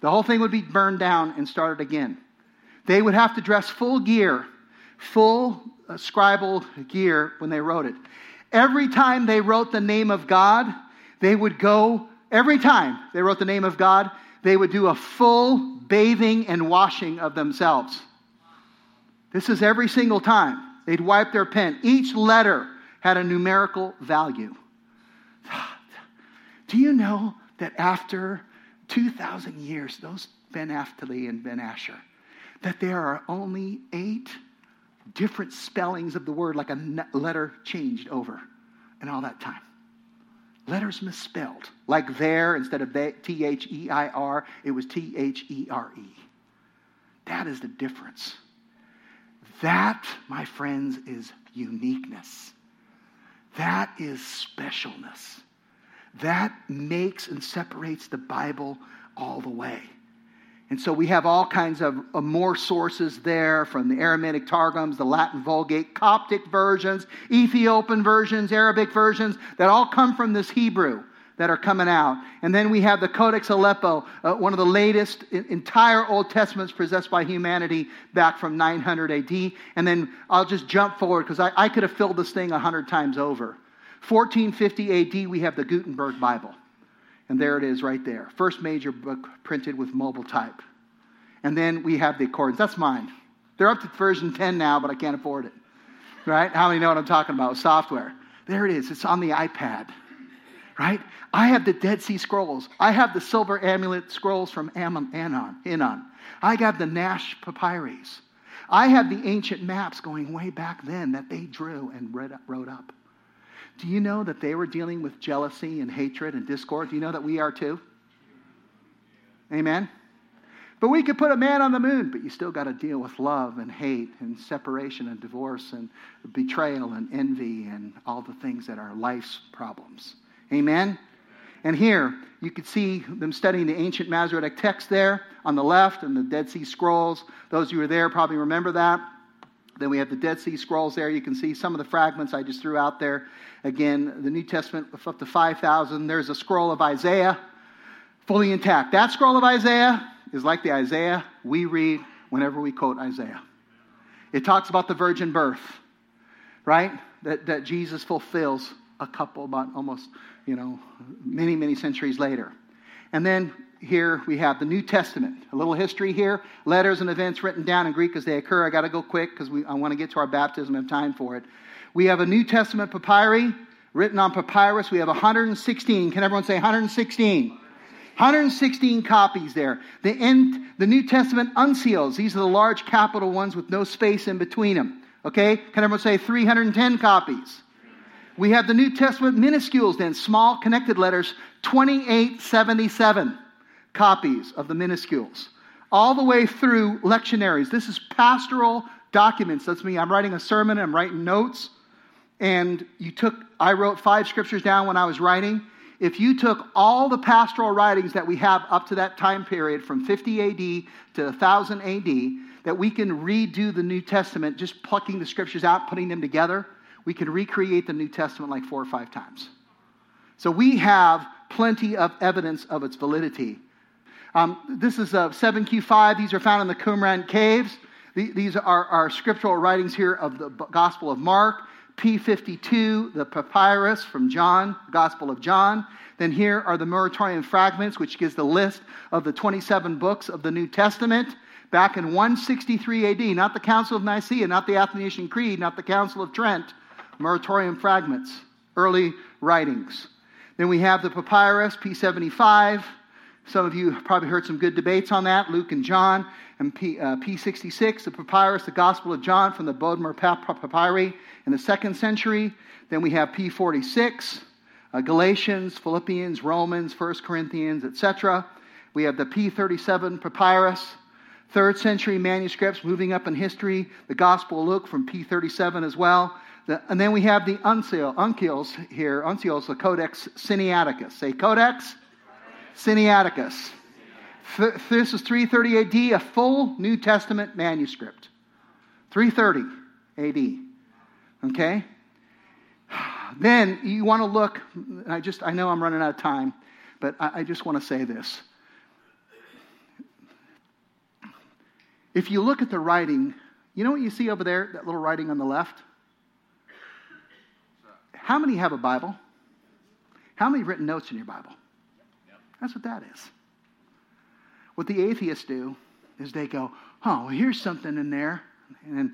The whole thing would be burned down and started again. They would have to dress full gear, full scribal gear when they wrote it. Every time they wrote the name of God, they would go, every time they wrote the name of God, they would do a full bathing and washing of themselves. This is every single time. They'd wipe their pen. Each letter had a numerical value. Do you know that after 2,000 years, those Ben Naphtali and Ben Asher, that there are only eight different spellings of the word, like a letter changed over in all that time? Letters misspelled. Like there, instead of T H E I R, it was T H E R E. That is the difference. That, my friends, is uniqueness. That is specialness. That makes and separates the Bible all the way. And so we have all kinds of, more sources there from the Aramaic Targums, the Latin Vulgate, Coptic versions, Ethiopian versions, Arabic versions that all come from this Hebrew that are coming out. And then we have the Codex Aleppo, uh, one of the latest entire Old Testaments possessed by humanity back from 900 AD. And then I'll just jump forward because I, I could have filled this thing 100 times over. 1450 AD, we have the Gutenberg Bible. And there it is right there. First major book printed with mobile type. And then we have the Accordance. That's mine. They're up to version 10 now, but I can't afford it. Right? How many know what I'm talking about? Software. There it is. It's on the iPad. Right? I have the Dead Sea Scrolls. I have the silver amulet scrolls from Ammon, Anon. I have the Nash papyrus. I have the ancient maps going way back then that they drew and wrote up. Do you know that they were dealing with jealousy and hatred and discord? Do you know that we are too? Amen? But we could put a man on the moon, but you still got to deal with love and hate and separation and divorce and betrayal and envy and all the things that are life's problems. Amen? And here, you could see them studying the ancient Masoretic text there on the left and the Dead Sea Scrolls. Those who were there probably remember that. Then we have the Dead Sea Scrolls there. You can see some of the fragments I just threw out there. Again, the New Testament up to 5,000. There's a scroll of Isaiah, fully intact. That scroll of Isaiah is like the Isaiah we read whenever we quote Isaiah. It talks about the virgin birth, right? That, that Jesus fulfills a couple, about almost, you know, many, many centuries later. And then here we have the New Testament. A little history here. Letters and events written down in Greek as they occur. I got to go quick because I want to get to our baptism and time for it. We have a New Testament papyri written on papyrus. We have 116. Can everyone say 116? 116 copies there. The, end, the New Testament uncials. These are the large capital ones with no space in between them. Okay? Can everyone say 310 copies? We have the New Testament minuscules then, small connected letters, 2877 copies of the minuscules. All the way through lectionaries. This is pastoral documents. That's me. I'm writing a sermon, I'm writing notes. And you took, I wrote five scriptures down when I was writing. If you took all the pastoral writings that we have up to that time period from 50 AD to 1000 AD, that we can redo the New Testament, just plucking the scriptures out, putting them together, we can recreate the New Testament like four or five times. So we have plenty of evidence of its validity. Um, this is uh, 7Q5. These are found in the Qumran caves. These are our scriptural writings here of the Gospel of Mark. P52, the papyrus from John, Gospel of John. Then here are the Muratorian fragments, which gives the list of the 27 books of the New Testament back in 163 AD, not the Council of Nicaea, not the Athanasian Creed, not the Council of Trent, Muratorian fragments. early writings. Then we have the papyrus, P75. Some of you probably heard some good debates on that, Luke and John. And P, uh, P66, the papyrus, the Gospel of John from the Bodmer Papyri in the second century. Then we have P46, uh, Galatians, Philippians, Romans, 1 Corinthians, etc. We have the P37 papyrus, third century manuscripts moving up in history, the Gospel of Luke from P37 as well. And then we have the uncial, uncials here, uncials, the Codex Sinaiticus. Say Codex Sinaiticus. Th- this is 330 AD, a full New Testament manuscript. 330 AD. Okay? Then you want to look, I just I know I'm running out of time, but I, I just want to say this. If you look at the writing, you know what you see over there, that little writing on the left? How many have a Bible? How many written notes in your Bible? That's what that is. What the atheists do is they go, oh, well, here's something in there. And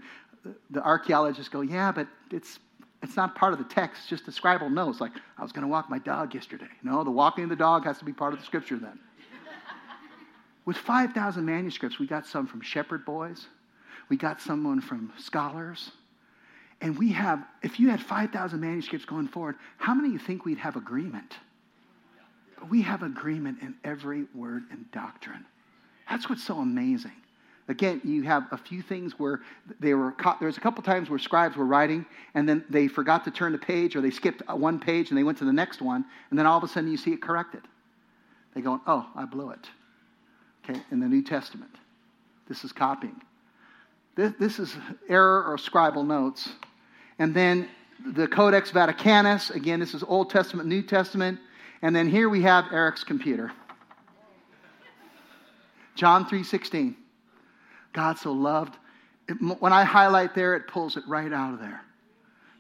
the archaeologists go, yeah, but it's, it's not part of the text, just a scribal notes. Like, I was going to walk my dog yesterday. No, the walking of the dog has to be part of the scripture then. With 5,000 manuscripts, we got some from shepherd boys, we got someone from scholars. And we have, if you had 5,000 manuscripts going forward, how many you think we'd have agreement? But we have agreement in every word and doctrine. That's what's so amazing. Again, you have a few things where they were, there's a couple times where scribes were writing and then they forgot to turn the page or they skipped uh, one page and they went to the next one and then all of a sudden you see it corrected. They go, oh, I blew it. Okay, in the New Testament. This is copying. This, this is error or scribal notes. And then the Codex Vaticanus. Again, this is Old Testament, New Testament. And then here we have Eric's computer. John 3:16. God so loved. It, when I highlight there, it pulls it right out of there.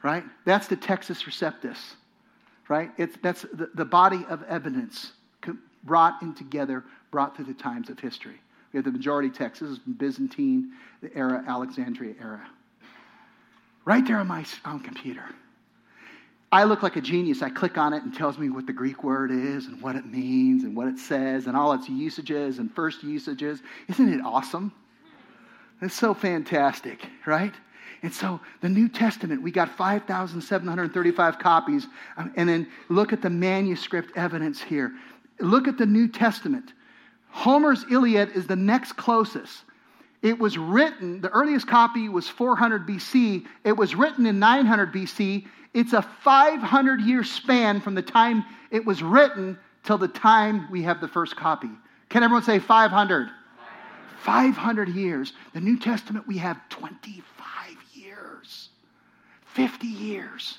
Right? That's the Textus Receptus. Right? It's, that's the, the body of evidence brought in together, brought through the times of history. We have the majority text. This is Byzantine, the era, Alexandria era. Right there on my own computer. I look like a genius. I click on it and tells me what the Greek word is and what it means and what it says and all its usages and first usages. Isn't it awesome? It's so fantastic, right? And so the New Testament, we got 5,735 copies. Um, and then look at the manuscript evidence here. Look at the New Testament. Homer's Iliad is the next closest. It was written, the earliest copy was 400 BC. It was written in 900 BC. It's a 500 year span from the time it was written till the time we have the first copy. Can everyone say 500? 500 years. The New Testament, we have 25 years, 50 years.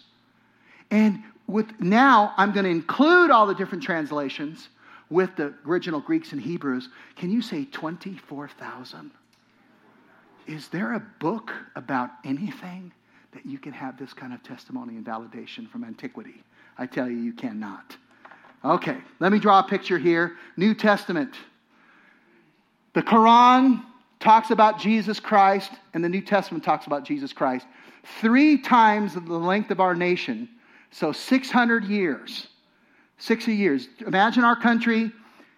And with now, I'm going to include all the different translations with the original Greeks and Hebrews. Can you say 24,000? Is there a book about anything that you can have this kind of testimony and validation from antiquity? I tell you, you cannot. Okay, let me draw a picture here. New Testament. The Quran talks about Jesus Christ, and the New Testament talks about Jesus Christ. Three times the length of our nation so 600 years. 60 years. Imagine our country.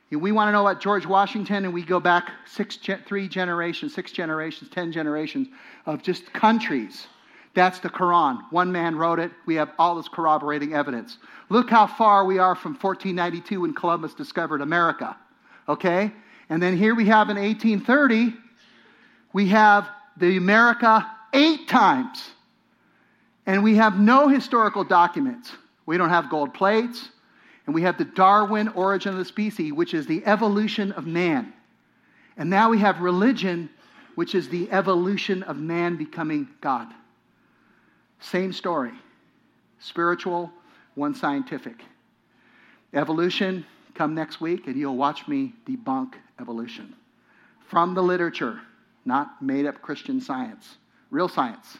We want to know about George Washington, and we go back six, three generations, six generations, ten generations of just countries. That's the Quran. One man wrote it. We have all this corroborating evidence. Look how far we are from 1492 when Columbus discovered America. Okay? And then here we have in 1830, we have the America eight times. And we have no historical documents. We don't have gold plates. And we have the Darwin origin of the species, which is the evolution of man. And now we have religion, which is the evolution of man becoming God. Same story spiritual, one scientific. Evolution, come next week and you'll watch me debunk evolution from the literature, not made up Christian science, real science.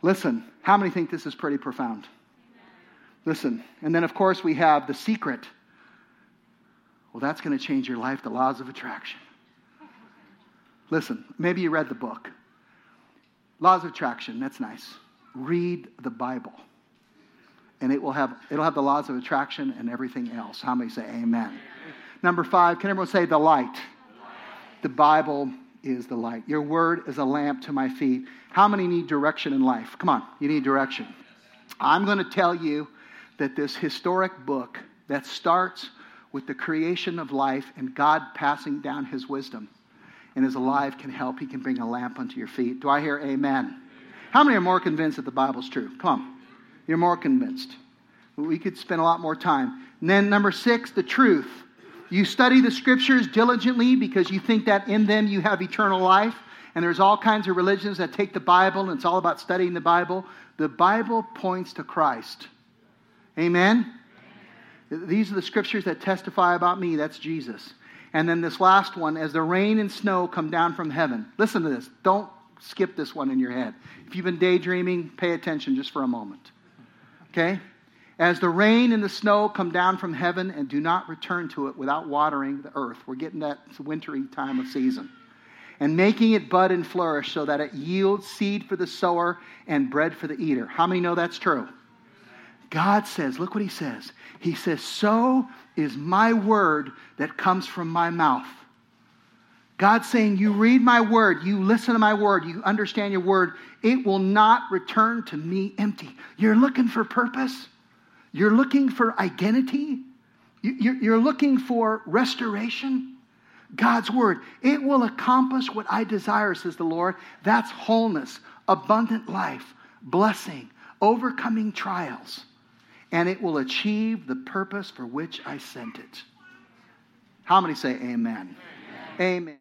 Listen, how many think this is pretty profound? Listen, and then of course we have the secret. Well, that's going to change your life, the laws of attraction. Listen, maybe you read the book. Laws of attraction, that's nice. Read the Bible. and it will have it'll have the laws of attraction and everything else. How many say amen? Number five, can everyone say the light? The Bible is the light. Your word is a lamp to my feet. How many need direction in life? Come on, you need direction. I'm going to tell you that this historic book that starts with the creation of life and God passing down his wisdom and is alive can help. He can bring a lamp unto your feet. Do I hear amen? How many are more convinced that the Bible's true? Come on. You're more convinced. We could spend a lot more time. And then, number six, the truth. You study the scriptures diligently because you think that in them you have eternal life. And there's all kinds of religions that take the Bible and it's all about studying the Bible. The Bible points to Christ. Amen? These are the scriptures that testify about me. That's Jesus. And then this last one, as the rain and snow come down from heaven. Listen to this. Don't skip this one in your head. If you've been daydreaming, pay attention just for a moment. Okay? As the rain and the snow come down from heaven and do not return to it without watering the earth. We're getting that wintry time of season. And making it bud and flourish so that it yields seed for the sower and bread for the eater. How many know that's true? God says, look what he says. He says, So is my word that comes from my mouth. God's saying, You read my word, you listen to my word, you understand your word, it will not return to me empty. You're looking for purpose, you're looking for identity, you're looking for restoration. God's word, it will accomplish what I desire, says the Lord. That's wholeness, abundant life, blessing, overcoming trials and it will achieve the purpose for which I sent it. How many say amen? Amen. amen.